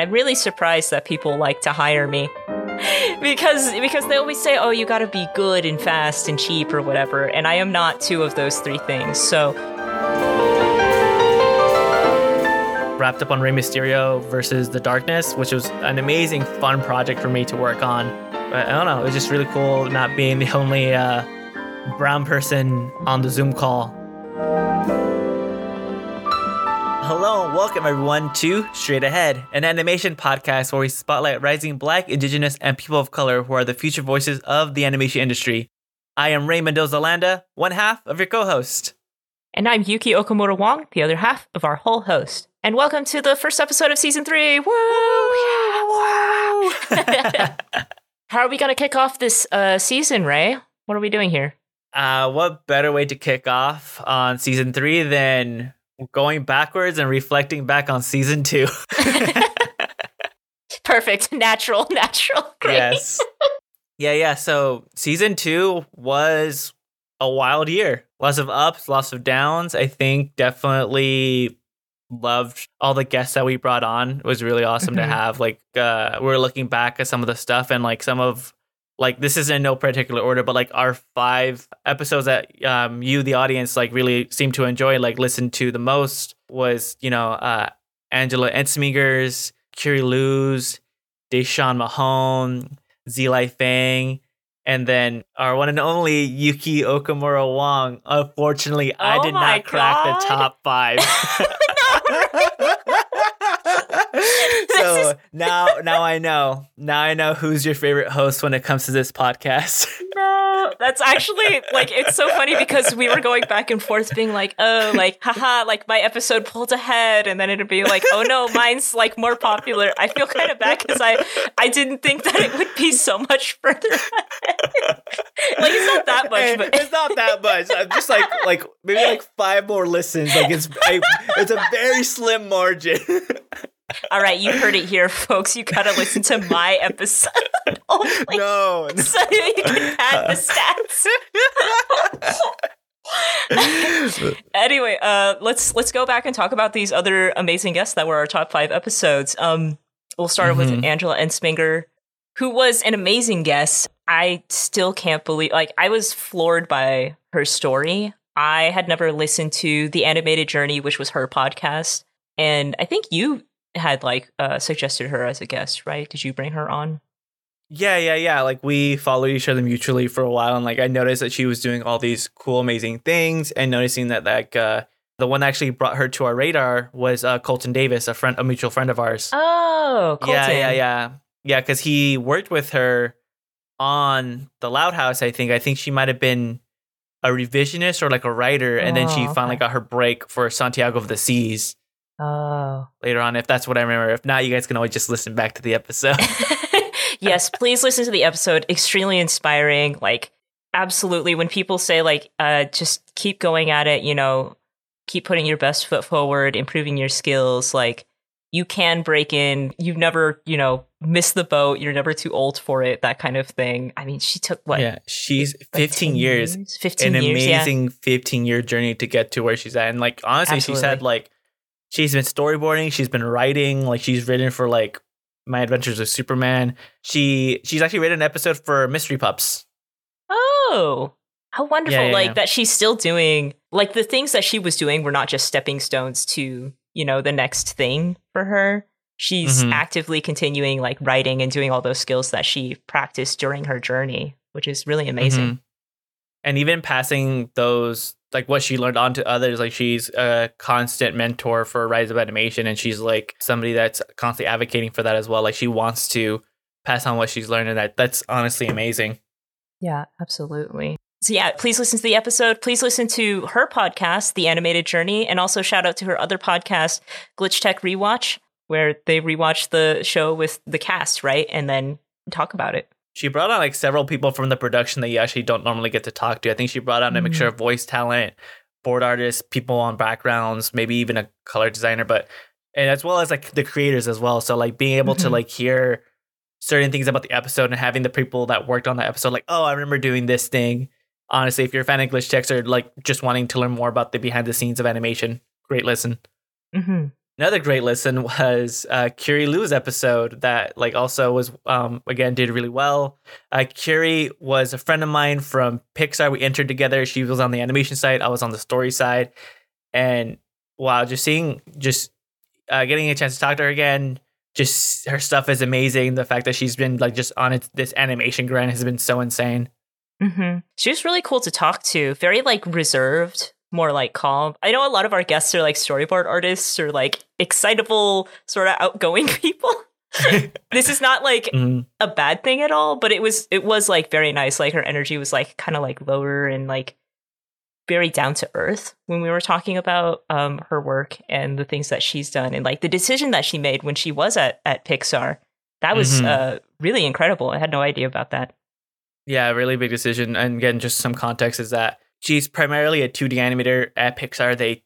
And I'm really surprised that people like to hire me. because because they always say, "Oh, you got to be good and fast and cheap or whatever." And I am not two of those three things. So wrapped up on Rey Mysterio versus The Darkness, which was an amazing, fun project for me to work on. But I don't know, it was just really cool not being the only uh, brown person on the Zoom call. Welcome everyone to Straight Ahead, an animation podcast where we spotlight rising black, indigenous, and people of color who are the future voices of the animation industry. I am Ray Mendoza Landa, one half of your co-host. And I'm Yuki Okamura Wong, the other half of our whole host. And welcome to the first episode of season three. Woo! Woo! How are we going to kick off this uh, season, Ray? What are we doing here? Uh, what better way to kick off on season three than going backwards and reflecting back on season two? Perfect. Natural, natural. Great. Yes. Yeah, yeah. So season two was a wild year. Lots of ups, lots of downs. I think definitely loved all the guests that we brought on. It was really awesome mm-hmm. to have. Like uh we are looking back at some of the stuff and like some of like this is in no particular order, but like our five episodes that um you, the audience, like really seem to enjoy, like listen to the most was, you know, uh Angela Ensmingers, Curie Luz, Deshawn Mahone, Zilai Fang, and then our one and only Yuki Okamura Wong. Unfortunately, oh I did not crack the top five. so now now I know. Now I know who's your favorite host when it comes to this podcast. no, that's actually like it's so funny because we were going back and forth being like, "Oh, like haha, like my episode pulled ahead." And then it'd be like, "Oh no, mine's like more popular." I feel kind of bad cuz I I didn't think that it would be so much further ahead. like it's not that much, but it's not that much. I'm just like like maybe like 5 more listens. Like it's I, it's a very slim margin. All right, you heard it here, folks. You gotta listen to my episode only. No, so you can pad the stats. anyway, uh, let's let's go back and talk about these other amazing guests that were our top five episodes. Um, we'll start mm-hmm. with Angela Ensminger, who was an amazing guest. I still can't believe, like, I was floored by her story. I had never listened to the Animated Journey, which was her podcast, and I think you had like uh, suggested her as a guest, right? Did you bring her on? Yeah, yeah, yeah. Like we followed each other mutually for a while, and like I noticed that she was doing all these cool, amazing things, and noticing that like uh, the one that actually brought her to our radar was uh, Colton Davis, a friend, a mutual friend of ours. Oh, Colton. yeah, yeah, yeah, yeah. Because he worked with her on the Loud House. I think. I think she might have been a revisionist or like a writer, and oh, then she oh, finally got her break for Santiago of the Seas. Oh. Later on, if that's what I remember. If not, you guys can always just listen back to the episode. yes, please listen to the episode. Extremely inspiring. Like, absolutely. When people say, like, uh, just keep going at it, you know, keep putting your best foot forward, improving your skills, like, you can break in. You've never, you know, missed the boat. You're never too old for it. That kind of thing. I mean, she took what? Yeah, she's 15 years, years, 15 an years, amazing yeah. 15 year journey to get to where she's at. And like, honestly, Absolutely. she said like she's been storyboarding, she's been writing, like she's written for like My Adventures with Superman. She she's actually written an episode for Mystery Pups. Oh, how wonderful! Yeah, yeah, like yeah. that she's still doing like the things that she was doing were not just stepping stones to you know the next thing for her. She's mm-hmm. actively continuing like writing and doing all those skills that she practiced during her journey, which is really amazing. Mm-hmm. And even passing those like what she learned on to others. Like she's a constant mentor for Rise Up Animation, and she's like somebody that's constantly advocating for that as well. Like she wants to pass on what she's learned, and that that's honestly amazing. Yeah, absolutely. So yeah, please listen to the episode. Please listen to her podcast, The Animated Journey, and also shout out to her other podcast, Glitch Tech Rewatch, where they rewatch the show with the cast, right, and then talk about it she brought on like several people from the production that you actually don't normally get to talk to. I think she brought on a mixture of voice talent, board artists, people on backgrounds, maybe even a color designer, but and as well as like the creators as well. So like being able mm-hmm. to like hear certain things about the episode and having the people that worked on the episode like, oh, I remember doing this thing. Honestly, if you're a fan of glitch techs or like just wanting to learn more about the behind the scenes of animation, great listen. Mm-hmm. Another great listen was uh, Curie Lou's episode that like also was um, again did really well. Uh, Curie was a friend of mine from Pixar. We entered together. She was on the animation side. I was on the story side, and wow, just seeing just uh, getting a chance to talk to her again. Just her stuff is amazing. The fact that she's been like just on it, this animation grind has been so insane. Mm-hmm. She was really cool to talk to. Very like reserved, more like calm. I know a lot of our guests are like storyboard artists or like excitable, sort of outgoing people. this is not like Mhm. a bad thing at all, but it was it was like very nice. Like her energy was like kind of like lower and like very down to earth when we were talking about um her work and the things that she's done and like the decision that she made when she was at at Pixar. That was Mhm. uh really incredible. I had no idea about that. Yeah, really big decision. And again, just some context is that she's primarily a 2D animator at Pixar. They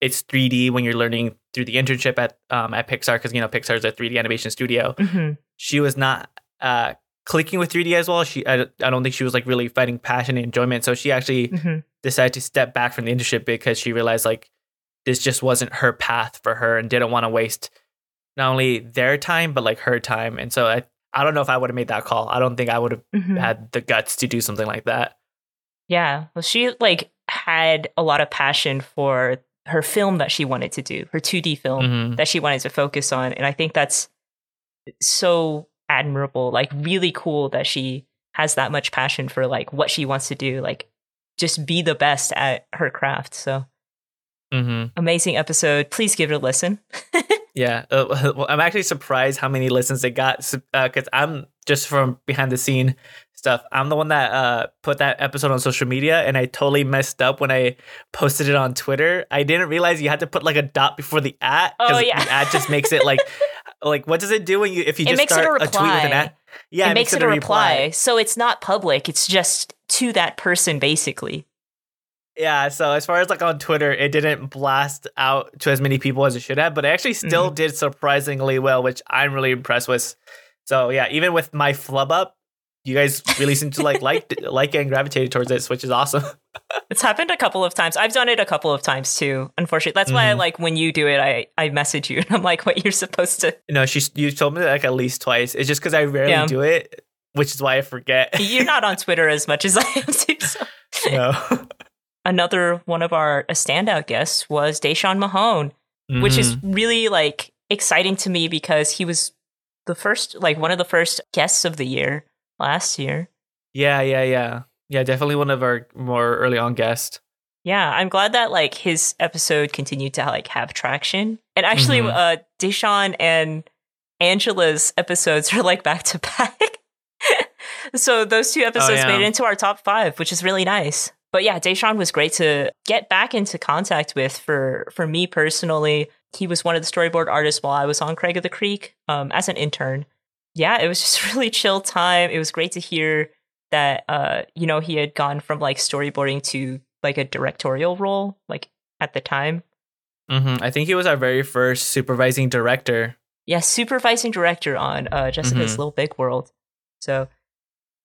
it's 3D when you're learning through the internship at um, at Pixar because you know Pixar is a 3D animation studio. hmm She was not uh, clicking with 3D as well. She I, I don't think she was like really fighting passion and enjoyment. So she actually hmm decided to step back from the internship because she realized like this just wasn't her path for her and didn't want to waste not only their time but like her time. And so I I don't know if I would have made that call. I don't think I would have hmm had the guts to do something like that. Yeah. Well, she like had a lot of passion for her film that she wanted to do, her 2D film Mhm. that she wanted to focus on. And I think that's so admirable, like really cool that she has that much passion for like what she wants to do, like just be the best at her craft. So Mm-hmm. amazing episode. Please give it a listen. Yeah, uh, well, I'm actually surprised how many listens they got because I'm just from behind the scene stuff. I'm the one that uh, put that episode on social media, and I totally messed up when I posted it on Twitter. I didn't realize you had to put like a dot before the at. Oh, yeah. the at just makes it like like what does it do when you if you It just makes it a start a, tweet with an at? Yeah, it, makes it a reply. So it's not public. It's just to that person, basically. Yeah, so as far as like on Twitter, it didn't blast out to as many people as it should have, but it actually still Mm-hmm. did surprisingly well, which I'm really impressed with. So yeah, even with my flub up, you guys really seem to like like like and gravitated towards it, which is awesome. It's happened a couple of times. I've done it a couple of times too. Unfortunately, that's why I Mhm. like when you do it. I I message you and I'm like, what you're supposed to. No, she's you told me that like at least twice. It's just because I rarely Yeah. do it, which is why I forget. You're not on Twitter as much as I am too. So. no. Another one of our uh, standout guests was Deshaun Mahone, which is Mhm. really like exciting to me because he was the first, like one of the first guests of the year last year. yeah, yeah, yeah, yeah. Definitely one of our more early on guests. Yeah, I'm glad that like his episode continued to like have traction. And actually, Mhm. uh, Deshaun and Angela's episodes are like back to back. so those two episodes yeah. made it into our top five, which is really nice. But yeah, Deshaun was great to get back into contact with for for me personally. He was one of the storyboard artists while I was on Craig of the Creek um, as an intern. Yeah, it was just a really chill time. It was great to hear that uh, you know he had gone from like storyboarding to like a directorial role, like at the time. hmm I think he was our very first supervising director. Yeah, supervising director on uh, Jessica's Mhm. Little Big World. So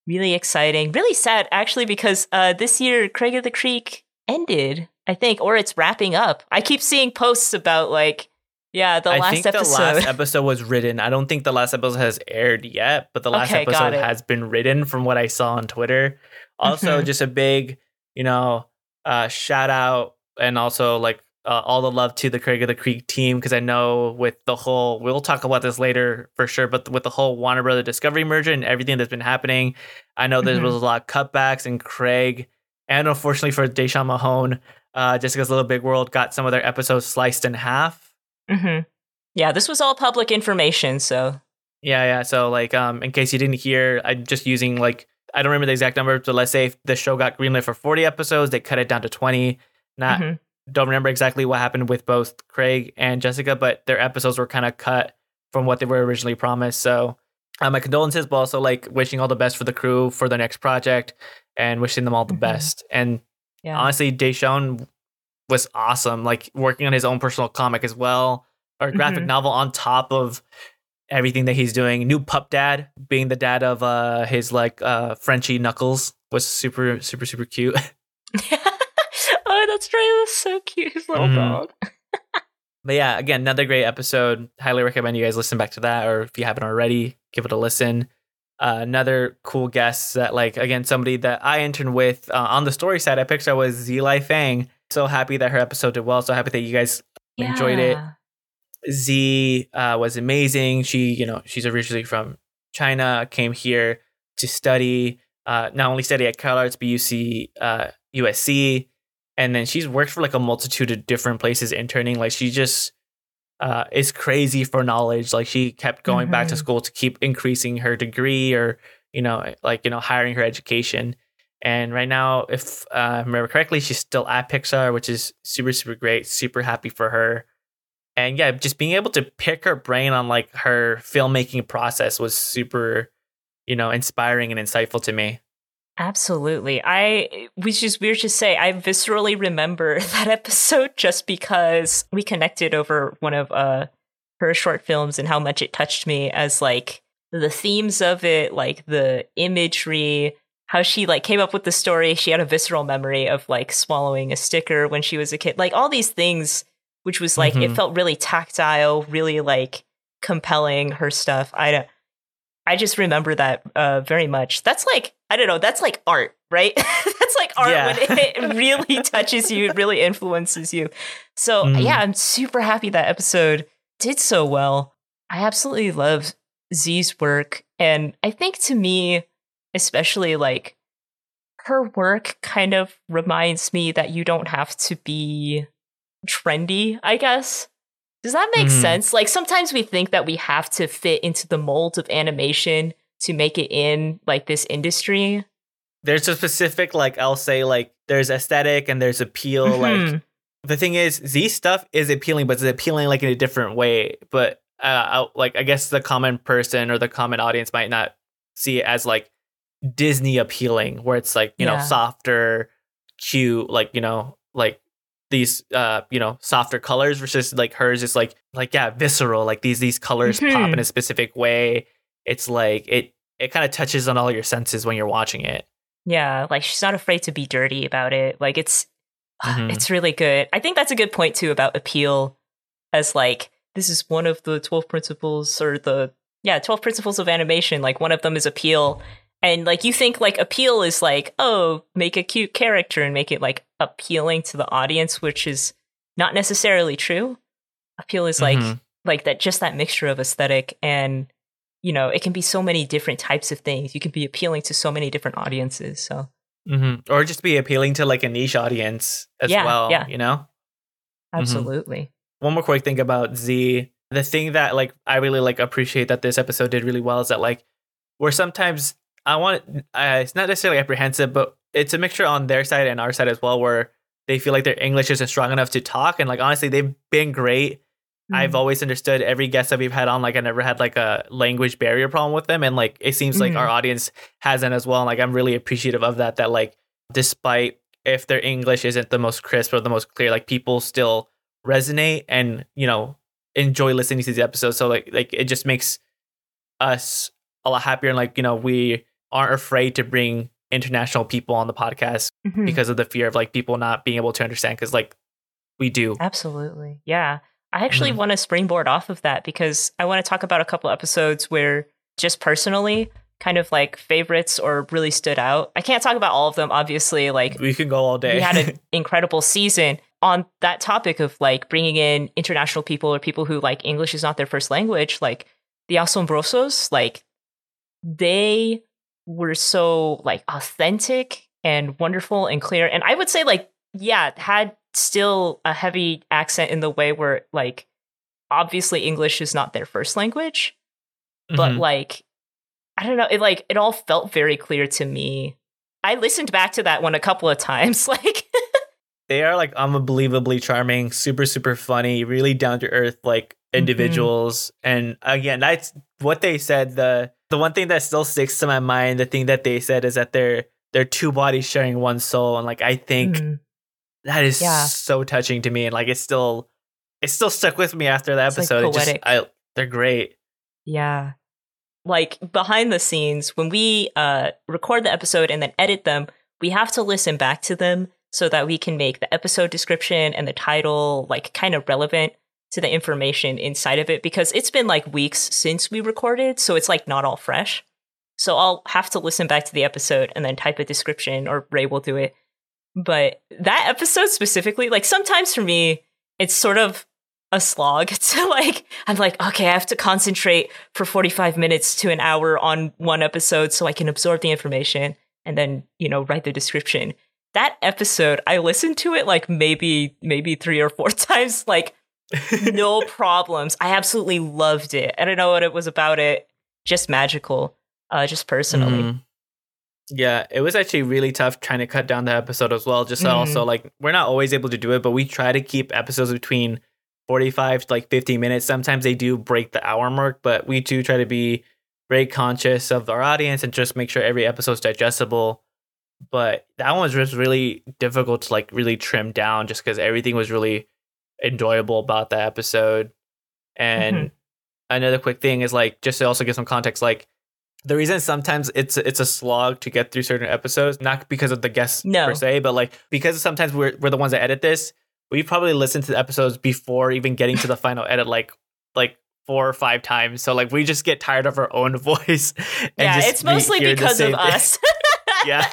really exciting, really sad actually because uh, this year Craig of the Creek ended, I think, or it's wrapping up. I keep seeing posts about like, yeah, the I last think episode. the last episode was written. I don't think the last episode has aired yet, but the last Okay, episode has been written from what I saw on Twitter. Also, Mhm. just a big, you know, uh, shout out and also like uh, all the love to the Craig of the Creek team because I know with the whole, we'll talk about this later for sure, but with the whole Warner Brother Discovery merger and everything that's been happening, I know there Mhm. was a lot of cutbacks and Craig, and unfortunately for Deshaun Mahone, uh, Jessica's Little Big World got some of their episodes sliced in half. Hmm Yeah, this was all public information, so Yeah, yeah. So like, um, in case you didn't hear, I'm just using like I don't remember the exact number, but let's say the show got greenlit for 40 episodes, they cut it down to 20. Not Mhm. don't remember exactly what happened with both Craig and Jessica, but their episodes were kind of cut from what they were originally promised. So, uh, my condolences, but also like wishing all the best for the crew for the next project and wishing them all the Mhm. best. And yeah. honestly, Deshaun was awesome. Like working on his own personal comic as well, or graphic Mhm. novel on top of everything that he's doing. New pup dad, being the dad of uh his like uh Frenchie Knuckles was super super super cute. oh, that's right. That's so cute. His little Mhm. dog. but yeah, again, another great episode. Highly recommend you guys listen back to that, or if you haven't already, give it a listen. Uh, another cool guest that, like, again, somebody that I interned with uh, on the story side at Pixar was Zilai Fang. So happy that her episode did well. So happy that you guys yeah. enjoyed it. Z uh, was amazing. She, you know, she's originally from China, came here to study, uh, not only study at CalArts, BUC, uh, USC, and then she's worked for like a multitude of different places interning. Like she just uh, is crazy for knowledge. Like she kept going mm-hmm. back to mm-hmm. school to keep increasing her degree or you know like you know hiring her education. And right now, if uh, I remember correctly, she's still at Pixar, which is super super great. Super happy for her. And yeah, just being able to pick her brain on like her filmmaking process was super, you know, inspiring and insightful to me. Absolutely. I, which is weird to say, I viscerally remember that episode just because we connected over one of uh, her short films and how much it touched me as like the themes of it, like the imagery, how she like came up with the story. She had a visceral memory of like swallowing a sticker when she was a kid, like all these things, which was like, mm-hmm. it felt really tactile, really like compelling, her stuff. I don't, I just remember that uh, very much. That's like I don't know. That's like art, right? that's like art yeah. when it really touches you, it really influences you. So mm. yeah, I'm super happy that episode did so well. I absolutely love Z's work, and I think to me, especially like her work, kind of reminds me that you don't have to be trendy. I guess does that make mm. sense? Like sometimes we think that we have to fit into the mold of animation to make it in like this industry. There's a specific like I'll say like there's aesthetic and there's appeal mm-hmm. like the thing is Z stuff is appealing but it's appealing like in a different way but uh I, like I guess the common person or the common audience might not see it as like Disney appealing where it's like you yeah. know softer cute like you know like these uh you know softer colors versus like hers is like like yeah visceral like these these colors mm-hmm. pop in a specific way it's like it it kind of touches on all your senses when you're watching it yeah like she's not afraid to be dirty about it like it's mm-hmm. it's really good i think that's a good point too about appeal as like this is one of the 12 principles or the yeah 12 principles of animation like one of them is appeal and like you think like appeal is like oh make a cute character and make it like appealing to the audience which is not necessarily true appeal is like mm-hmm. like that just that mixture of aesthetic and you know it can be so many different types of things you can be appealing to so many different audiences so mm-hmm. or just be appealing to like a niche audience as yeah, well yeah. you know mm-hmm. absolutely mm-hmm. one more quick thing about z the thing that like i really like appreciate that this episode did really well is that like where sometimes I want uh, it's not necessarily apprehensive, but it's a mixture on their side and our side as well, where they feel like their English isn't strong enough to talk. And like honestly, they've been great. Mm-hmm. I've always understood every guest that we've had on. Like I never had like a language barrier problem with them, and like it seems mm-hmm. like our audience hasn't as well. And like I'm really appreciative of that. That like despite if their English isn't the most crisp or the most clear, like people still resonate and you know enjoy listening to these episodes. So like like it just makes us a lot happier and like you know we aren't afraid to bring international people on the podcast mm-hmm. because of the fear of like people not being able to understand because like we do. Absolutely. Yeah. I actually mm-hmm. want to springboard off of that because i want to talk about a couple episodes where just personally kind of like favorites or really stood out. I can't talk about all of them obviously like we can go all day. we had an incredible season on that topic of like bringing in international people or people who like english is not their first language like the asombrosos like they were so like authentic and wonderful and clear. And I would say like, yeah, had still a heavy accent in the way where like obviously English is not their first language, mm-hmm. but like I don't know, it like it all felt very clear to me. I listened back to that one a couple of times like they are like unbelievably charming, super super funny, really down to earth like mm-hmm. individuals. Mm-hmm. And again, that's what they said the the one thing that still sticks to my mind, the thing that they said is that they're they're two bodies sharing one soul, and like I think mm. that is yeah. so touching to me, and like it's still it still stuck with me after the episode. Like just, I, they're great. Yeah, like behind the scenes when we uh, record the episode and then edit them, we have to listen back to them so that we can make the episode description and the title like kind of relevant to the information inside of it because it's been like weeks since we recorded, so it's like not all fresh. So I'll have to listen back to the episode and then type a description, or Ray will do it. But that episode specifically, like sometimes for me, it's sort of a slog to like, I'm like, okay, I have to concentrate for 45 minutes to an hour on one episode so I can absorb the information and then, you know, write the description. That episode, I listened to it like maybe, maybe three or four times, like no problems. I absolutely loved it. I don't know what it was about it. Just magical uh, just personally. Mm-hmm. Yeah, it was actually really tough trying to cut down the episode as well. Just mm-hmm. also like we're not always able to do it, but we try to keep episodes between 45 to like 50 minutes. Sometimes they do break the hour mark, but we do try to be very conscious of our audience and just make sure every episode is digestible. But that one was just really difficult to like really trim down just because everything was really enjoyable about that episode. And mm-hmm. another quick thing is like just to also give some context, like the reason sometimes it's it's a slog to get through certain episodes, not because of the guests no. per se, but like because sometimes we're we're the ones that edit this. We probably listen to the episodes before even getting to the final edit, like like four or five times. So like we just get tired of our own voice. yeah, it's mostly because of us. yeah.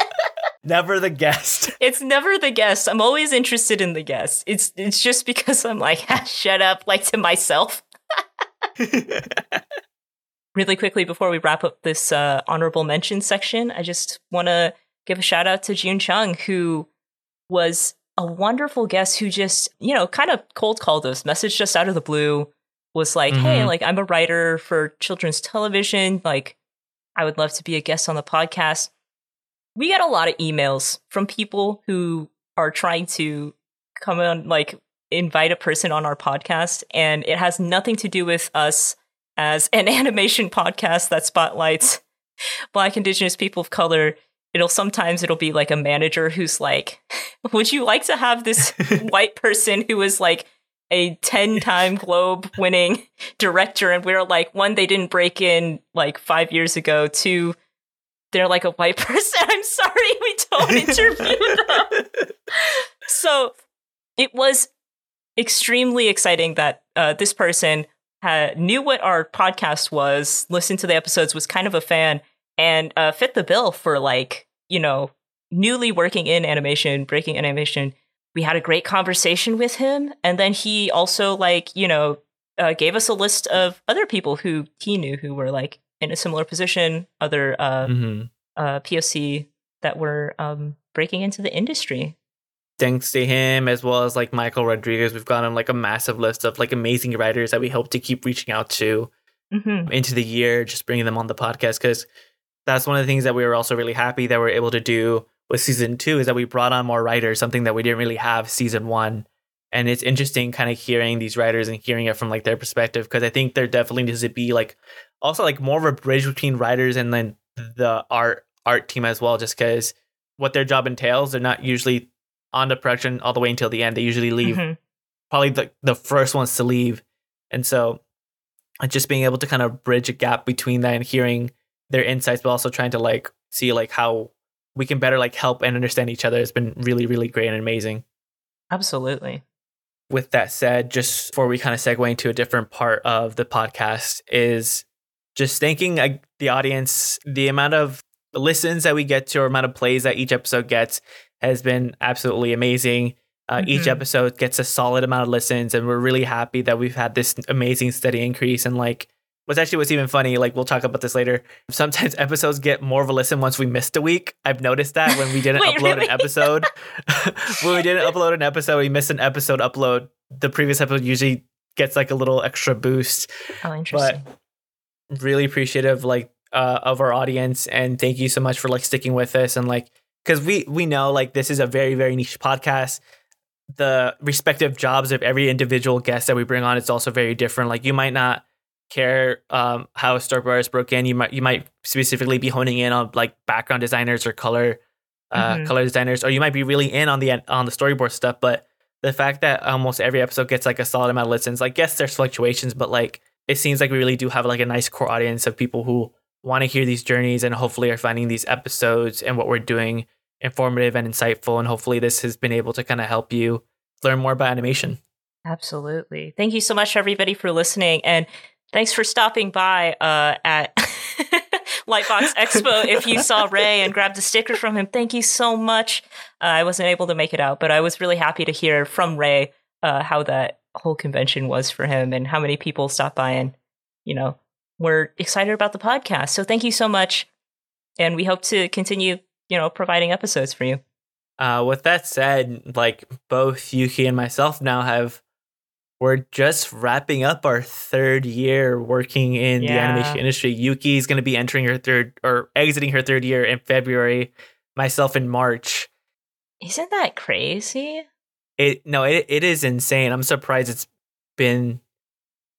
Never the guest. It's never the guest. I'm always interested in the guest. It's it's just because I'm like, shut up, like to myself really quickly before we wrap up this uh, honorable mention section, I just want to give a shout out to June Chung, who was a wonderful guest who just, you know, kind of cold called us, messaged us out of the blue, was like, mm-hmm. hey, like, I'm a writer for children's television. Like, I would love to be a guest on the podcast. We get a lot of emails from people who are trying to come on, like, invite a person on our podcast, and it has nothing to do with us as an animation podcast that spotlights black indigenous people of color. It'll sometimes it'll be like a manager who's like would you like to have this white person who is like a 10 time globe winning director? And we're like one they didn't break in like 5 years ago. Two they're like a white person i'm sorry we don't interview them so it was extremely exciting that uh, this person had, knew what our podcast was, listened to the episodes, was kind of a fan, and uh, fit the bill for like you know newly working in animation, breaking animation. We had a great conversation with him, and then he also like you know uh, gave us a list of other people who he knew who were like in a similar position, other uh, mm-hmm. uh, POC that were um, breaking into the industry thanks to him as well as like Michael Rodriguez, we've gotten like a massive list of like amazing writers that we hope to keep reaching out to mm-hmm. into the year, just bringing them on the podcast because that's one of the things that we were also really happy that we are able to do with season two is that we brought on more writers, something that we didn't really have season one. And it's interesting kind of hearing these writers and hearing it from like their perspective because I think there definitely needs to be like also like more of a bridge between writers and then the art art team as well, just because what their job entails, they're not usually on the production all the way until the end. They usually leave mm-hmm. probably the, the first ones to leave. And so just being able to kind of bridge a gap between that and hearing their insights, but also trying to like see like how we can better like help and understand each other has been really, really great and amazing. Absolutely. With that said, just before we kind of segue into a different part of the podcast, is just thanking uh, the audience, the amount of listens that we get to, or amount of plays that each episode gets has been absolutely amazing. Uh, mm-hmm. Each episode gets a solid amount of listens, and we're really happy that we've had this amazing steady increase. And like, what's actually what's even funny, like we'll talk about this later. Sometimes episodes get more of a listen once we missed a week. I've noticed that when we didn't Wait, upload really? an episode, when we didn't upload an episode, we missed an episode upload. The previous episode usually gets like a little extra boost. Oh, interesting. But really appreciative, like uh, of our audience, and thank you so much for like sticking with us and like because we we know like this is a very very niche podcast the respective jobs of every individual guest that we bring on is also very different like you might not care um, how a storyboard is broken you might you might specifically be honing in on like background designers or color uh, mm-hmm. color designers or you might be really in on the on the storyboard stuff but the fact that almost every episode gets like a solid amount of listens like yes there's fluctuations but like it seems like we really do have like a nice core audience of people who want to hear these journeys and hopefully are finding these episodes and what we're doing informative and insightful. And hopefully, this has been able to kind of help you learn more about animation. Absolutely. Thank you so much, everybody, for listening. And thanks for stopping by uh, at Lightbox Expo. If you saw Ray and grabbed a sticker from him, thank you so much. Uh, I wasn't able to make it out, but I was really happy to hear from Ray uh, how that whole convention was for him and how many people stopped by and, you know, were excited about the podcast. So thank you so much. And we hope to continue, you know, providing episodes for you. Uh, with that said, like both Yuki and myself now have we're just wrapping up our third year working in yeah. the animation industry. Yuki is going to be entering her third or exiting her third year in February. Myself in March. Isn't that crazy? It no, it it is insane. I'm surprised it's been.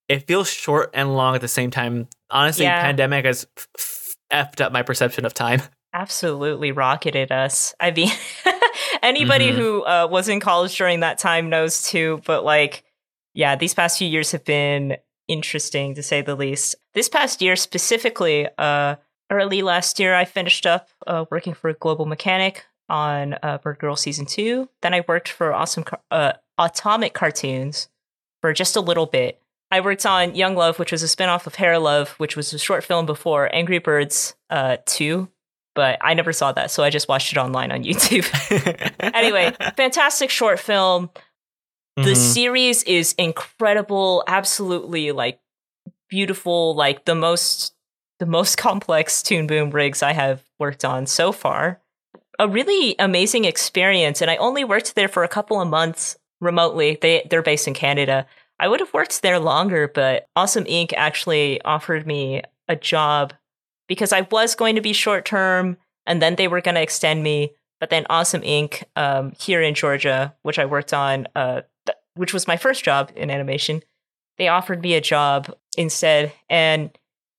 It feels short and long at the same time. Honestly, yeah. pandemic has effed up my perception of time. Absolutely rocketed us. I mean, anybody mm-hmm. who uh, was in college during that time knows too. But like, yeah, these past few years have been interesting to say the least. This past year specifically, uh, early last year, I finished up uh, working for Global Mechanic on uh, Bird Girl season two. Then I worked for Awesome uh, Atomic Cartoons for just a little bit. I worked on Young Love, which was a spinoff of Hair Love, which was a short film before Angry Birds uh, 2, but I never saw that, so I just watched it online on YouTube. anyway, fantastic short film. The mm-hmm. series is incredible, absolutely like beautiful, like the most the most complex Toon Boom rigs I have worked on so far. A really amazing experience, and I only worked there for a couple of months remotely. They they're based in Canada. I would have worked there longer, but Awesome Inc. actually offered me a job because I was going to be short term, and then they were going to extend me. But then Awesome Inc. Um, here in Georgia, which I worked on, uh, which was my first job in animation, they offered me a job instead. And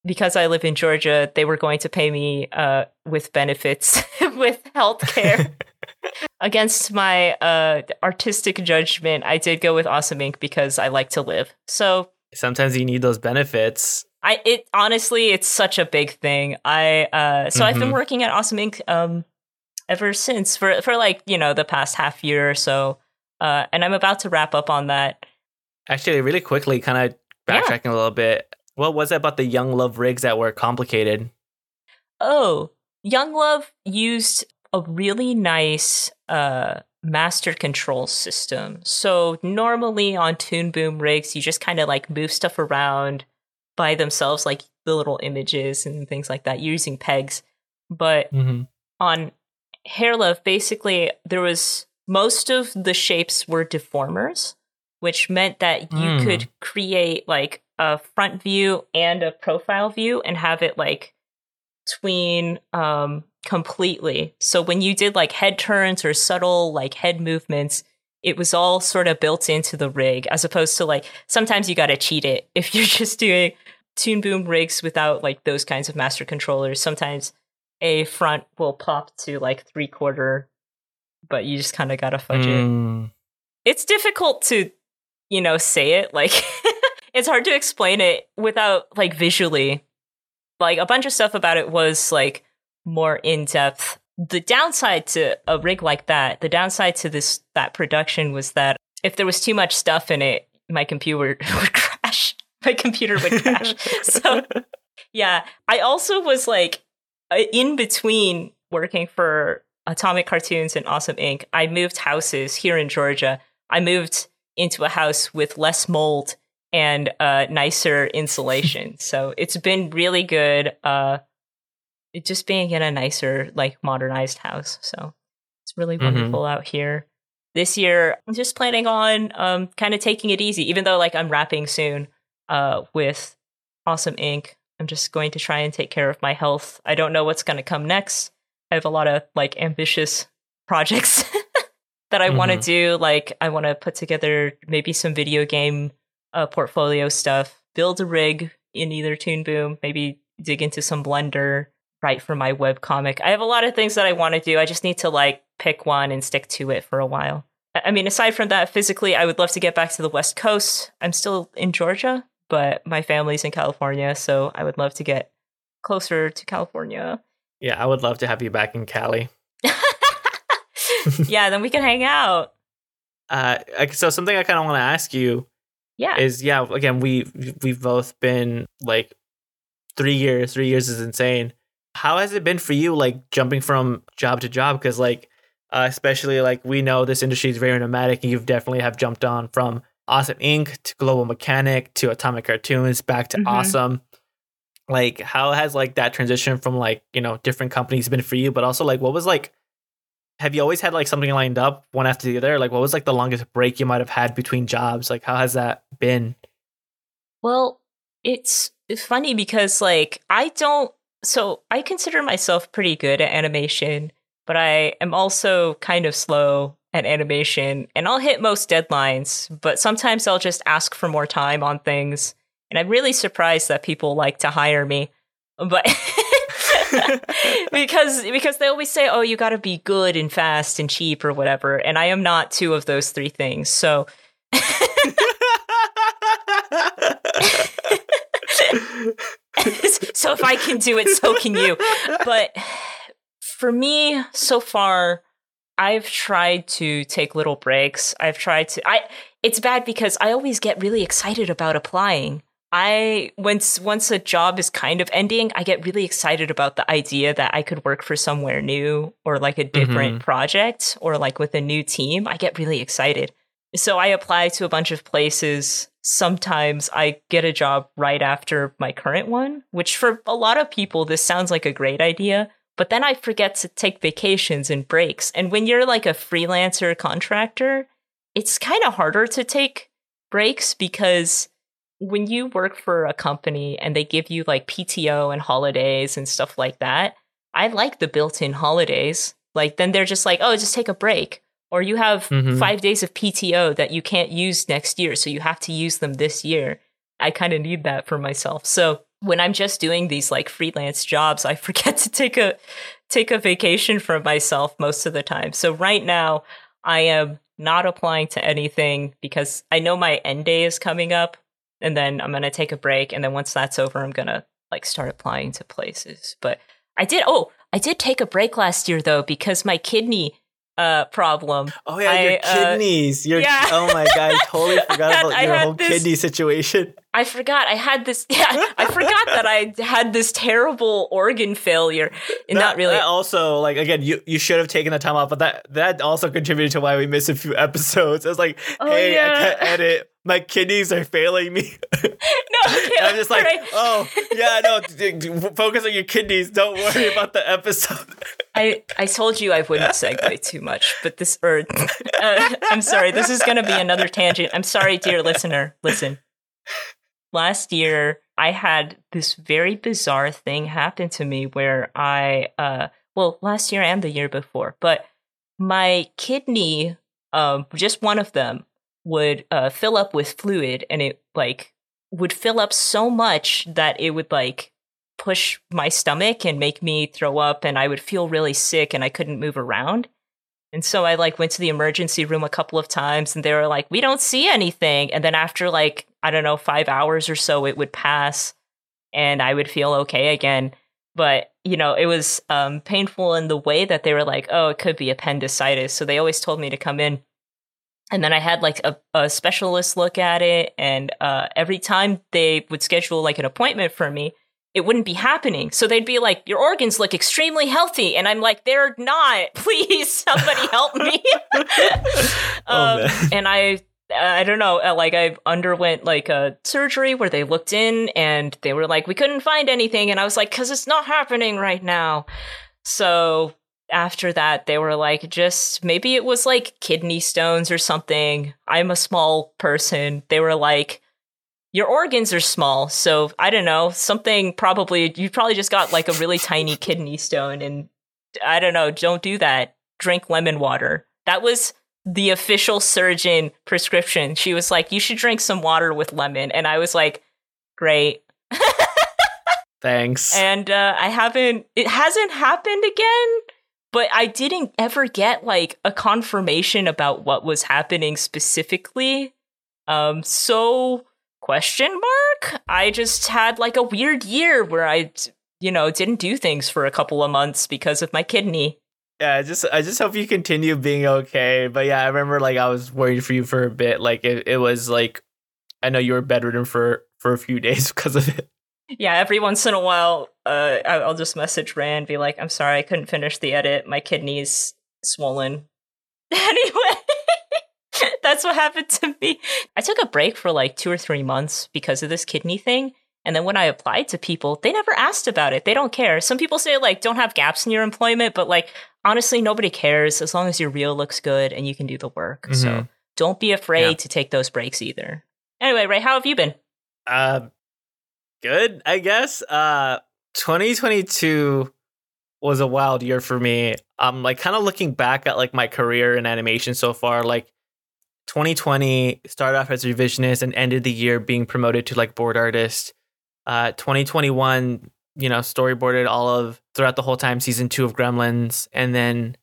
because I live in Georgia, they were going to pay me uh, with benefits, with health care. Against my uh, artistic judgment, I did go with Awesome Inc. because I like to live. So sometimes you need those benefits. I it honestly, it's such a big thing. I uh, so mm-hmm. I've been mm-hmm. working at Awesome Inc. Um, ever since for for like you know the past half year or so. Uh, and I'm about to wrap up on that. Actually, really quickly, kind of backtracking yeah. a little bit. What was it about the Young Love rigs that were complicated? Oh, Young Love used a really nice uh, master control system. So normally on Toon Boom rigs, you just kind of like move stuff around by themselves, like the little images and things like that, using pegs. But mm-hmm. on Hair Love, basically, there was most of the shapes were deformers, which meant that you mm. could create like a front view and a profile view and have it like tween um completely. So when you did like head turns or subtle like head movements, it was all sort of built into the rig as opposed to like sometimes you got to cheat it if you're just doing Toon Boom rigs without like those kinds of master controllers. Sometimes a front will pop to like three quarter but you just kind of got to fudge mm. it. It's difficult to, you know, say it. Like, it's hard to explain it without, like, visually. Like, a bunch of stuff about it was, like, more in depth. The downside to a rig like that, the downside to this, that production was that if there was too much stuff in it, my computer would crash. My computer would crash. so, yeah. I also was, like, in between working for Atomic Cartoons and Awesome Inc., I moved houses here in Georgia. I moved into a house with less mold and uh, nicer insulation. so it's been really good. Uh, just being in a nicer, like modernized house. So it's really mm-hmm. wonderful mm-hmm. out here. This year, I'm just planning on um, kind of taking it easy, even though like I'm wrapping soon uh, with Awesome Inc. I'm just going to try and take care of my health. I don't know what's going to come next. I have a lot of like ambitious projects that I mm-hmm. want to do. Like I want to put together maybe some video game uh, portfolio stuff, build a rig in either Toon Boom, maybe dig into some Blender, write for my web comic. I have a lot of things that I want to do. I just need to like pick one and stick to it for a while. I mean, aside from that, physically, I would love to get back to the West Coast. I'm still in Georgia, but my family's in California, so I would love to get closer to California. Yeah, I would love to have you back in Cali. yeah, then we can hang out. Uh, so something I kind of want to ask you, yeah, is yeah. Again, we we've both been like three years. Three years is insane. How has it been for you, like jumping from job to job? Because like, uh, especially like we know this industry is very nomadic, and you've definitely have jumped on from Awesome Inc. to Global Mechanic to Atomic Cartoons back to mm-hmm. Awesome. Like, how has like that transition from like you know different companies been for you? But also like, what was like have you always had like something lined up one after the other? Like, what was like the longest break you might have had between jobs? Like, how has that been? Well, it's funny because like I don't. So I consider myself pretty good at animation, but I am also kind of slow at animation, and I'll hit most deadlines. But sometimes I'll just ask for more time on things, and I'm really surprised that people like to hire me. But because because they always say, "Oh, you got to be good and fast and cheap or whatever," and I am not two of those three things. So. so if I can do it, so can you. But for me, so far, I've tried to take little breaks. I've tried to. I. It's bad because I always get really excited about applying, I once once a job is kind of ending, I get really excited about the idea that I could work for somewhere new or like a different mm-hmm. project or like with a new team. I get really excited. So I apply to a bunch of places. Sometimes I get a job right after my current one, which for a lot of people this sounds like a great idea, but then I forget to take vacations and breaks. And when you're like a freelancer contractor, it's kind of harder to take breaks because when you work for a company and they give you like PTO and holidays and stuff like that, I like the built in holidays. Like, then they're just like, oh, just take a break. Or you have mm-hmm. five days of PTO that you can't use next year. So you have to use them this year. I kind of need that for myself. So when I'm just doing these like freelance jobs, I forget to take a take a vacation for myself most of the time. So right now, I am not applying to anything because I know my end day is coming up and then I'm gonna take a break, and then once that's over, I'm gonna like start applying to places. But I did. Oh, I did take a break last year though because my kidney uh, problem. Oh yeah, I, your uh, kidneys. Uh, your yeah. oh my god, I totally forgot about your whole this, kidney situation. I forgot I had this. Yeah, I forgot that I had this terrible organ failure. And that, not really. Also, like again, you you should have taken the time off, but that that also contributed to why we missed a few episodes. I was like, oh, hey, yeah. I can't edit. My kidneys are failing me. no, I'm just like, right. oh yeah, no, focus on your kidneys. Don't worry about the episode. I I told you I wouldn't segue too much, but this or uh, I'm sorry, this is going to be another tangent. I'm sorry, dear listener. Listen last year I had this very bizarre thing happen to me where I uh well last year and the year before, but my kidney um just one of them would uh fill up with fluid and it like would fill up so much that it would like push my stomach and make me throw up and I would feel really sick and I couldn't move around. And so I like went to the emergency room a couple of times and they were like, we don't see anything. And then after like, I don't know, five hours or so, it would pass and I would feel okay again. But, you know, it was um, painful in the way that they were like, oh, it could be appendicitis. So they always told me to come in. And then I had like a, a specialist look at it. And uh, every time they would schedule like an appointment for me, it wouldn't be happening. So they'd be like, Your organs look extremely healthy. And I'm like, They're not. Please, somebody help me. oh, um, and I, I don't know, uh, like I've underwent like a surgery where they looked in and they were like, We couldn't find anything. And I was like, Because it's not happening right now. So after that, they were like, just maybe it was like kidney stones or something. I'm a small person. They were like, your organs are small, so I don't know, something probably you probably just got like a really tiny kidney stone and I don't know, don't do that. Drink lemon water. That was the official surgeon prescription. She was like, "You should drink some water with lemon." And I was like, "Great." Thanks. And uh, I haven't it hasn't happened again, but I didn't ever get like a confirmation about what was happening specifically. Um so question mark i just had like a weird year where i you know didn't do things for a couple of months because of my kidney yeah, I just I just hope you continue being okay. But yeah, I remember like I was worried for you for a bit. Like it, it was like I know you were bedridden for for a few days because of it. Yeah, every once in a while, uh, I'll just message Rand, be like, "I'm sorry, I couldn't finish the edit. My kidney's swollen." anyway, that's what happened to me. I took a break for like two or three months because of this kidney thing. And then when I applied to people, they never asked about it. They don't care. Some people say like don't have gaps in your employment, but like honestly, nobody cares as long as your reel looks good and you can do the work. Mm-hmm. So don't be afraid yeah. to take those breaks either. Anyway, Ray, how have you been? Uh, good, I guess. Uh, 2022 was a wild year for me. I'm like kind of looking back at like my career in animation so far. Like 2020 started off as revisionist and ended the year being promoted to like board artist. Uh, 2021, you know, storyboarded all of throughout the whole time season two of Gremlins, and then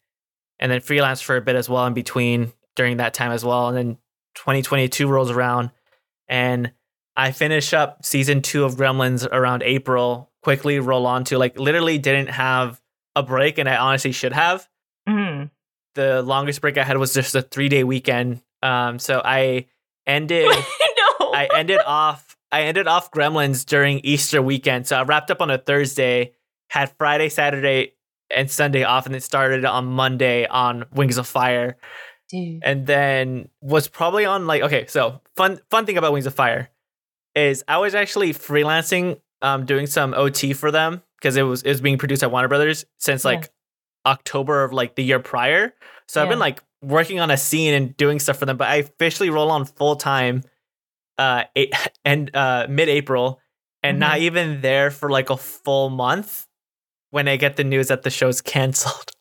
and then freelance for a bit as well in between during that time as well. And then 2022 rolls around, and I finish up season two of Gremlins around April. Quickly roll on to like literally didn't have a break, and I honestly should have. Mm-hmm. The longest break I had was just a three day weekend. Um, so I ended. no. I ended off. I ended off Gremlins during Easter weekend. So I wrapped up on a Thursday, had Friday, Saturday, and Sunday off, and then started on Monday on Wings of Fire. Dude. And then was probably on like okay, so fun fun thing about Wings of Fire is I was actually freelancing, um, doing some OT for them because it was it was being produced at Warner Brothers since yeah. like October of like the year prior. So yeah. I've been like working on a scene and doing stuff for them, but I officially roll on full time uh eight, and uh mid April and mm-hmm. not even there for like a full month when I get the news that the show's canceled.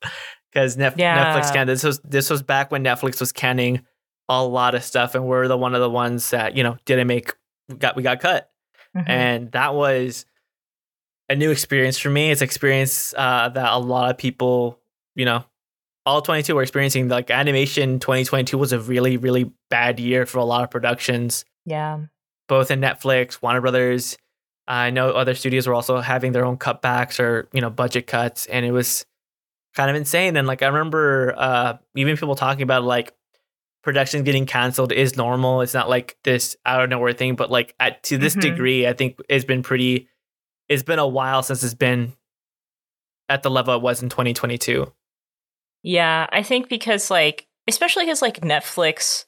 Because Nef- yeah. Netflix can this was this was back when Netflix was canning a lot of stuff and we're the one of the ones that, you know, didn't make got we got cut. Mm-hmm. And that was a new experience for me. It's experience uh, that a lot of people, you know, all 22 were experiencing. Like animation 2022 was a really, really bad year for a lot of productions. Yeah. Both in Netflix, Warner Brothers. I know other studios were also having their own cutbacks or, you know, budget cuts. And it was kind of insane. And like, I remember uh, even people talking about like productions getting canceled is normal. It's not like this out of nowhere thing, but like at, to this mm-hmm. degree, I think it's been pretty, it's been a while since it's been at the level it was in 2022. Yeah, I think because like, especially because like Netflix,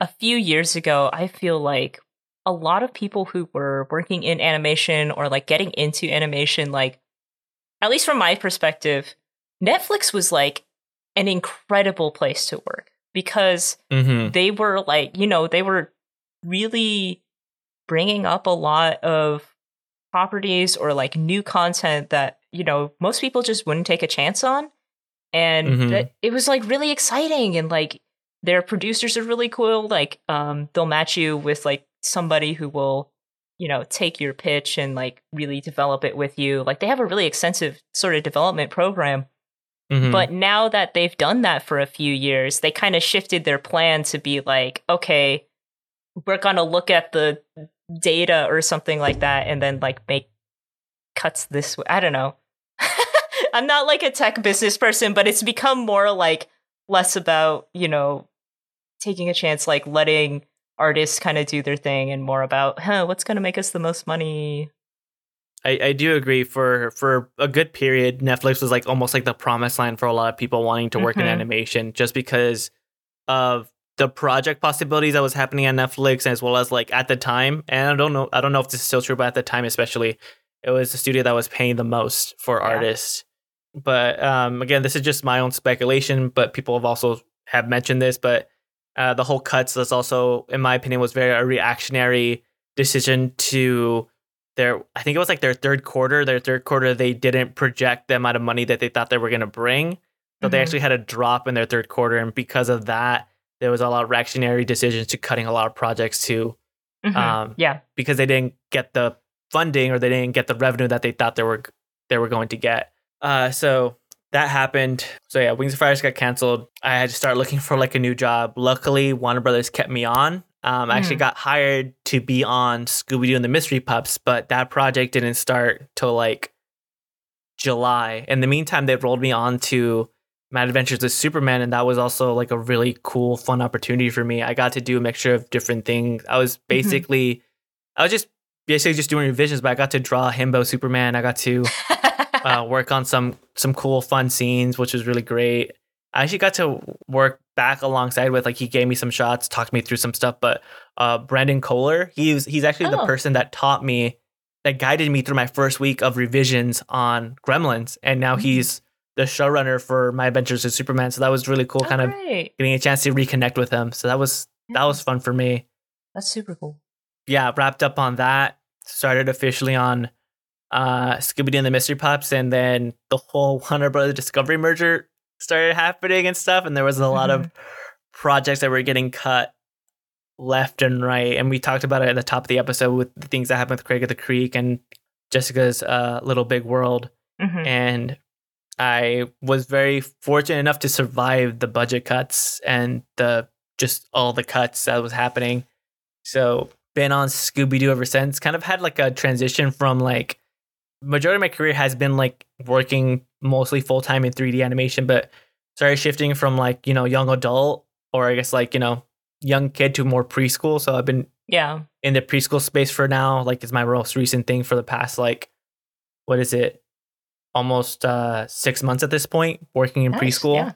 a few years ago, I feel like a lot of people who were working in animation or like getting into animation, like, at least from my perspective, Netflix was like an incredible place to work because mm-hmm. they were like, you know, they were really bringing up a lot of properties or like new content that, you know, most people just wouldn't take a chance on. And mm-hmm. it was like really exciting and like their producers are really cool. Like, um, they'll match you with like somebody who will, you know, take your pitch and like really develop it with you. Like they have a really extensive sort of development program. Mm-hmm. But now that they've done that for a few years, they kind of shifted their plan to be like, okay, we're going to look at the data or something like that and then like make cuts this way. I don't know. I'm not like a tech business person, but it's become more like less about, you know, taking a chance, like letting artists kind of do their thing and more about, huh, what's going to make us the most money? I, I do agree for for a good period netflix was like almost like the promised land for a lot of people wanting to work mm-hmm. in animation just because of the project possibilities that was happening on netflix as well as like at the time and i don't know i don't know if this is still true but at the time especially it was the studio that was paying the most for yeah. artists but um again this is just my own speculation but people have also have mentioned this but uh, the whole cuts was also in my opinion was very a reactionary decision to their I think it was like their third quarter. Their third quarter, they didn't project the amount of money that they thought they were going to bring. So mm-hmm. they actually had a drop in their third quarter, and because of that, there was a lot of reactionary decisions to cutting a lot of projects too. Mm-hmm. Um, yeah, because they didn't get the funding or they didn't get the revenue that they thought they were they were going to get. Uh, so that happened. So yeah, Wings of Fire got canceled. I had to start looking for like a new job. Luckily, Warner Brothers kept me on um, I actually hmm. got hired to be on Scooby Doo and the Mystery Pups, but that project didn't start till like July. In the meantime, they rolled me on to My Adventures with Superman, and that was also like a really cool, fun opportunity for me. I got to do a mixture of different things. I was basically, mm-hmm. I was just basically just doing revisions, but I got to draw himbo Superman. I got to uh, work on some some cool, fun scenes, which was really great. I actually got to work back alongside with like he gave me some shots, talked me through some stuff. But uh, Brendan Clogher, he's he's actually oh. the person that taught me, that guided me through my first week of revisions on Gremlins, and now mm-hmm. he's the showrunner for My Adventures with Superman. So that was really cool, oh, kind of getting a chance to reconnect with him. So that was that was fun for me. That's super cool. Yeah, wrapped up on that. Started officially on uh Scooby Doo and the Mystery Pups, and then the whole Warner Brothers Discovery merger started happening and stuff. And there was a lot mm-hmm. of projects that were getting cut left and right. And we talked about it at the top of the episode with the things that happened with Craig of the Creek and Jessica's uh, Little Big World. Mm-hmm. And I was very fortunate enough to survive the budget cuts and the just all the cuts that was happening. So been on Scooby Doo ever since. Kind of had like a transition from like majority of my career has been like working mostly full time in 3D animation, but started shifting from like you know young adult or I guess like you know young kid to more preschool. So I've been yeah in the preschool space for now. Like it's my most recent thing for the past like what is it almost uh, six months at this point working in nice, preschool. Yeah.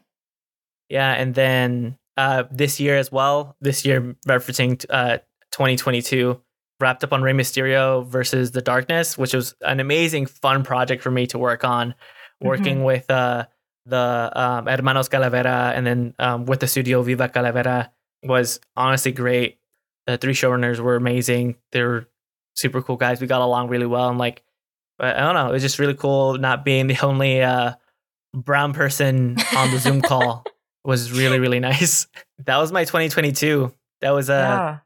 yeah, and then uh, this year as well. This year, referencing uh, 2022, wrapped up on Rey Mysterio versus the Darkness, which was an amazing, fun project for me to work on. Working mm-hmm. with uh, the um, Hermanos Calavera and then um, with the studio Viva Calavera was honestly great. The three showrunners were amazing. They were super cool guys. We got along really well, and like I don't know. It was just really cool not being the only uh, brown person on the Zoom call. was really really nice. That was my 2022. That was a yeah.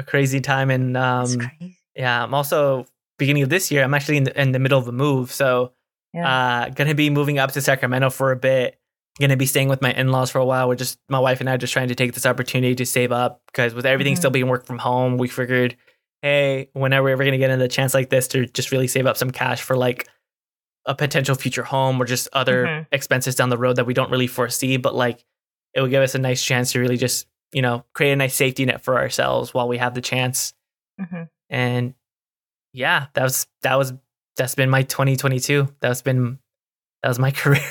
A crazy time, and um, yeah, I'm also beginning of this year. I'm actually in the, in the middle of a move, so yeah. uh, gonna be moving up to Sacramento for a bit. Gonna be staying with my in laws for a while. We're just my wife and I just trying to take this opportunity to save up because with everything mm-hmm. still being work from home, we figured hey, whenever we're to get into a chance like this to just really save up some cash for like a potential future home or just other mm-hmm. expenses down the road that we don't really foresee, but like it would give us a nice chance to really just, you know, create a nice safety net for ourselves while we have the chance. Mm-hmm. And yeah, that was, that was, that's been my 2022. That's been, that was my career.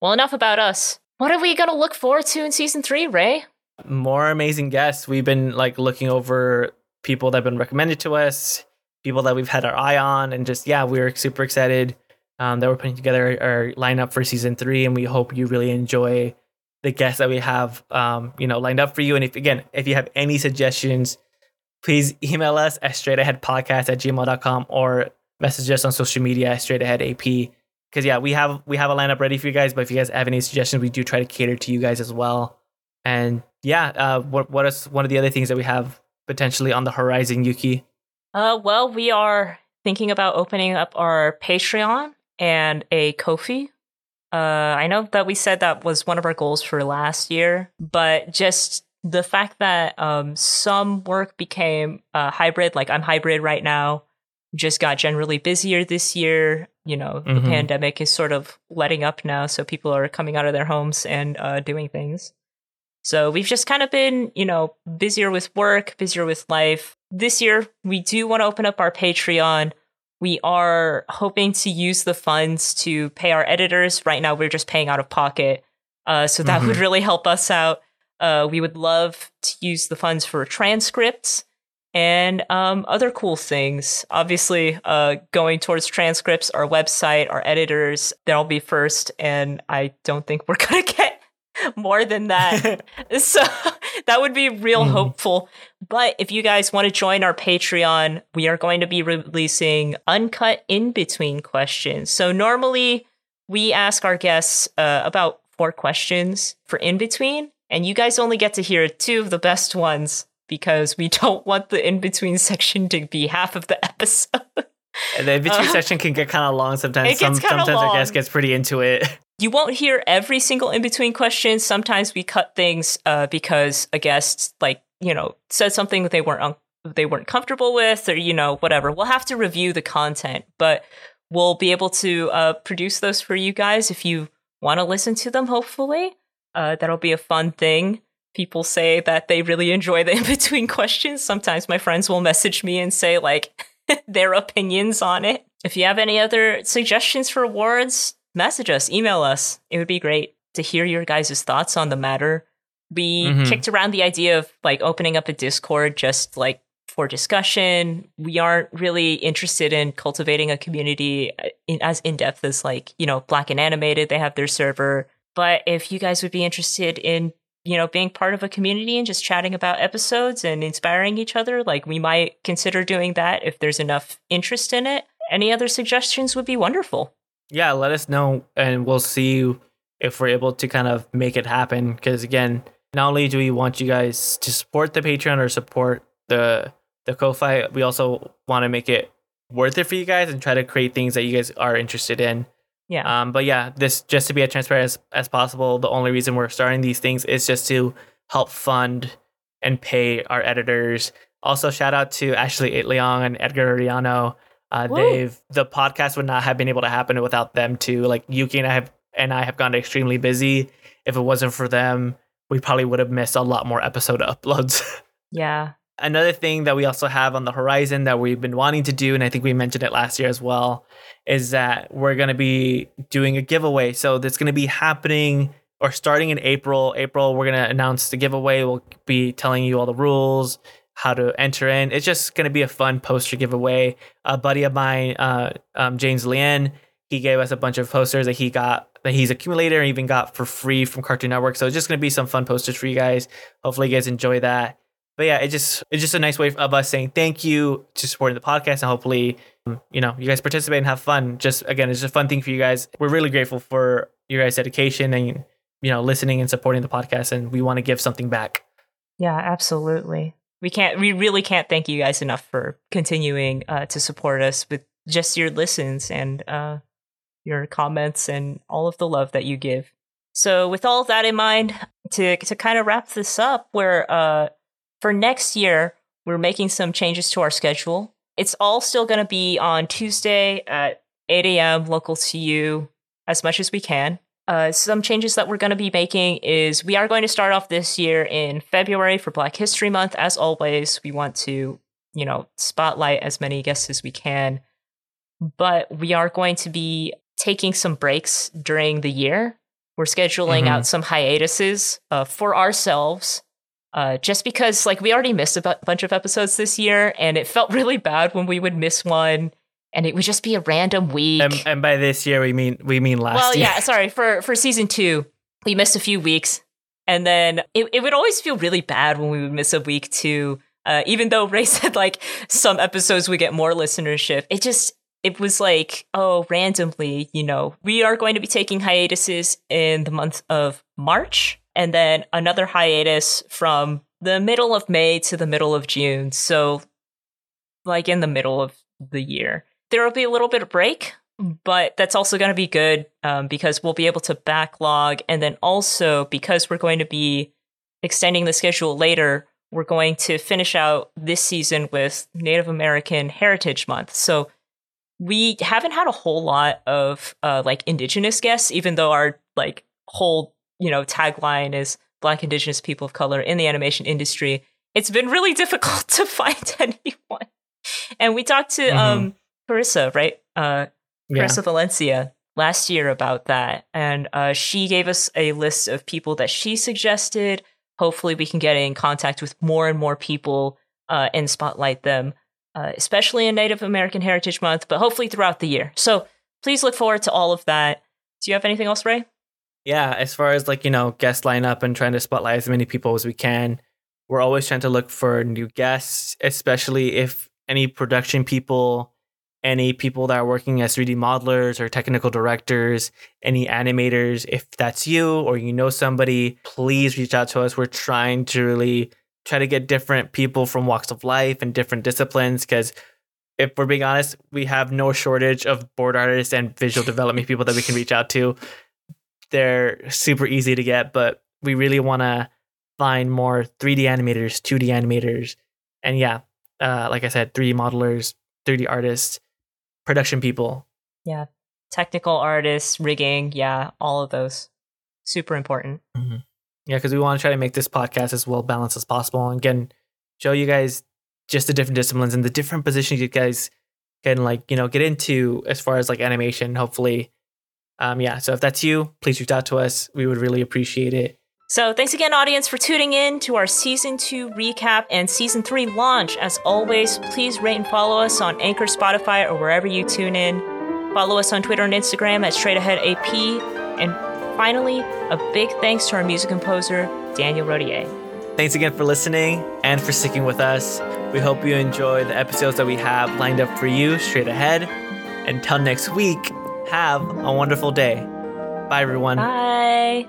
Well, enough about us. What are we to look forward to in season three, Ray? More amazing guests. We've been like looking over people that have been recommended to us, people that we've had our eye on, and just yeah, we're super excited um, that we're putting together our lineup for season three, and we hope you really enjoy the guests that we have, um, you know, lined up for you. And if again, if you have any suggestions, please email us at straightaheadpodcast at gmail.com or message us on social media at straightaheadap. Because yeah, we have we have a lineup ready for you guys. But if you guys have any suggestions, we do try to cater to you guys as well. And yeah, uh, what what is one of the other things that we have potentially on the horizon, Yuki? Uh, well, we are thinking about opening up our Patreon and a Ko-fi. Uh, I know that we said that was one of our goals for last year, but just the fact that um, some work became uh, hybrid, like I'm hybrid right now, just got generally busier this year. You know, the mm-hmm. pandemic is sort of letting up now, so people are coming out of their homes and uh, doing things. So we've just kind of been, you know, busier with work, busier with life. This year, we do want to open up our Patreon. We are hoping to use the funds to pay our editors. Right now, we're just paying out of pocket. Uh, so that mm-hmm. would really help us out. Uh, we would love to use the funds for transcripts and um, other cool things. Obviously, uh, going towards transcripts, our website, our editors, they'll be first. And I don't think we're going to get more than that. so that would be real mm. hopeful. But if you guys want to join our Patreon, we are going to be releasing uncut in between questions. So normally we ask our guests uh, about four questions for in between, and you guys only get to hear two of the best ones because we don't want the in between section to be half of the episode. And the in between uh, section can get kind of long sometimes. Some, sometimes long. our guest gets pretty into it. You won't hear every single in between question. Sometimes we cut things uh, because a guest, like you know, said something that they weren't un- they weren't comfortable with, or you know, whatever. We'll have to review the content, but we'll be able to uh, produce those for you guys if you want to listen to them, hopefully. Uh, that'll be a fun thing. People say that they really enjoy the in between questions. Sometimes my friends will message me and say, like, their opinions on it. If you have any other suggestions for awards, message us, email us. It would be great to hear your guys' thoughts on the matter. We Mhm. kicked around the idea of like opening up a Discord just like for discussion. We aren't really interested in cultivating a community uh, in, as in depth as like, you know, Black and Animated, they have their server. But if you guys would be interested in, you know, being part of a community and just chatting about episodes and inspiring each other, like we might consider doing that if there's enough interest in it. Any other suggestions would be wonderful. yeah, let us know and we'll see if we're able to kind of make it happen. Because again, not only do we want you guys to support the Patreon or support the the Ko-fi, we also want to make it worth it for you guys and try to create things that you guys are interested in. Yeah. Um, but yeah, this just to be as transparent as, as possible. The only reason we're starting these things is just to help fund and pay our editors. Also, shout out to Ashley Itleong and Edgar Ariano. Uh, they've the podcast would not have been able to happen without them too. Like Yuki and I have and I have gone extremely busy. If it wasn't for them, we probably would have missed a lot more episode uploads. yeah. Another thing that we also have on the horizon that we've been wanting to do, and I think we mentioned it last year as well, is that we're going to be doing a giveaway. So that's going to be happening or starting in April. April, we're going to announce the giveaway. We'll be telling you all the rules, how to enter in. It's just going to be a fun poster giveaway. A buddy of mine, uh, um, James Lien, he gave us a bunch of posters that he got that he's accumulated or even got for free from Cartoon Network. So it's just going to be some fun posters for you guys. Hopefully, you guys enjoy that but yeah, it just it's just a nice way of us saying thank you to supporting the podcast, and hopefully, you know, you guys participate and have fun. Just again, it's just a fun thing for you guys. We're really grateful for your guys' dedication and you know listening and supporting the podcast, and we want to give something back. Yeah, absolutely. We can't we really can't thank you guys enough for continuing uh, to support us with just your listens and uh, your comments and all of the love that you give. So with all that in mind, to to kind of wrap this up, where uh, for next year we're making some changes to our schedule. It's all still going to be on Tuesday at 8 a.m. local to you as much as we can. Uh, some changes that we're going to be making is we are going to start off this year in February for Black History Month. As always, we want to, you know, spotlight as many guests as we can. But we are going to be taking some breaks during the year. We're scheduling Mhm. out some hiatuses uh, for ourselves. Uh, just because, like, we already missed a bu- bunch of episodes this year, and it felt really bad when we would miss one, and it would just be a random week. And, and by this year, we mean we mean last Well, year. yeah, sorry for for season two, we missed a few weeks, and then it, it would always feel really bad when we would miss a week too. Uh, even though Ray said like some episodes we get more listenership, it just it was like oh randomly, you know, we are going to be taking hiatuses in the month of March, and then another hiatus from the middle of May to the middle of June. So, like in the middle of the year, there will be a little bit of break but that's also going to be good um, because we'll be able to backlog. And then also because we're going to be extending the schedule later we're going to finish out this season with native american heritage month. So we haven't had a whole lot of uh, like indigenous guests even though our like whole you know tagline is black indigenous people of color in the animation industry it's been really difficult to find anyone and we talked to Mhm. um Karissa right uh Yeah. Karissa Valencia last year about that, and uh, she gave us a list of people that she suggested. Hopefully, we can get in contact with more and more people uh, and spotlight them, uh, especially in Native American Heritage Month, but hopefully throughout the year. So please look forward to all of that. Do you have anything else, Ray? Yeah, as far as like, you know, guest lineup and trying to spotlight as many people as we can, we're always trying to look for new guests, especially if any production people, any people that are working as 3D modelers or technical directors, any animators, if that's you or you know somebody, please reach out to us. We're trying to really try to get different people from walks of life and different disciplines because if we're being honest, we have no shortage of board artists and visual development people that we can reach out to they're super easy to get, but we really want to find more 3D animators, 2D animators, and yeah, uh, like I said, 3D modelers, 3D artists, production people. Yeah. technical artists, rigging, yeah, all of those. Super important. Mm-hmm. Yeah, because we want to try to make this podcast as well balanced as possible and again show you guys just the different disciplines and the different positions you guys can like you know get into as far as like animation. Hopefully, um, yeah. So if that's you, please reach out to us. We would really appreciate it. So thanks again, audience, for tuning in to our season two recap and season three launch. As always, please rate and follow us on Anchor, Spotify, or wherever you tune in. Follow us on Twitter and Instagram at Straight Ahead AP. And finally, a big thanks to our music composer, Daniel Rodier. Thanks again for listening and for sticking with us. We hope you enjoy the episodes that we have lined up for you straight ahead. Until next week, have a wonderful day. Bye, everyone. Bye.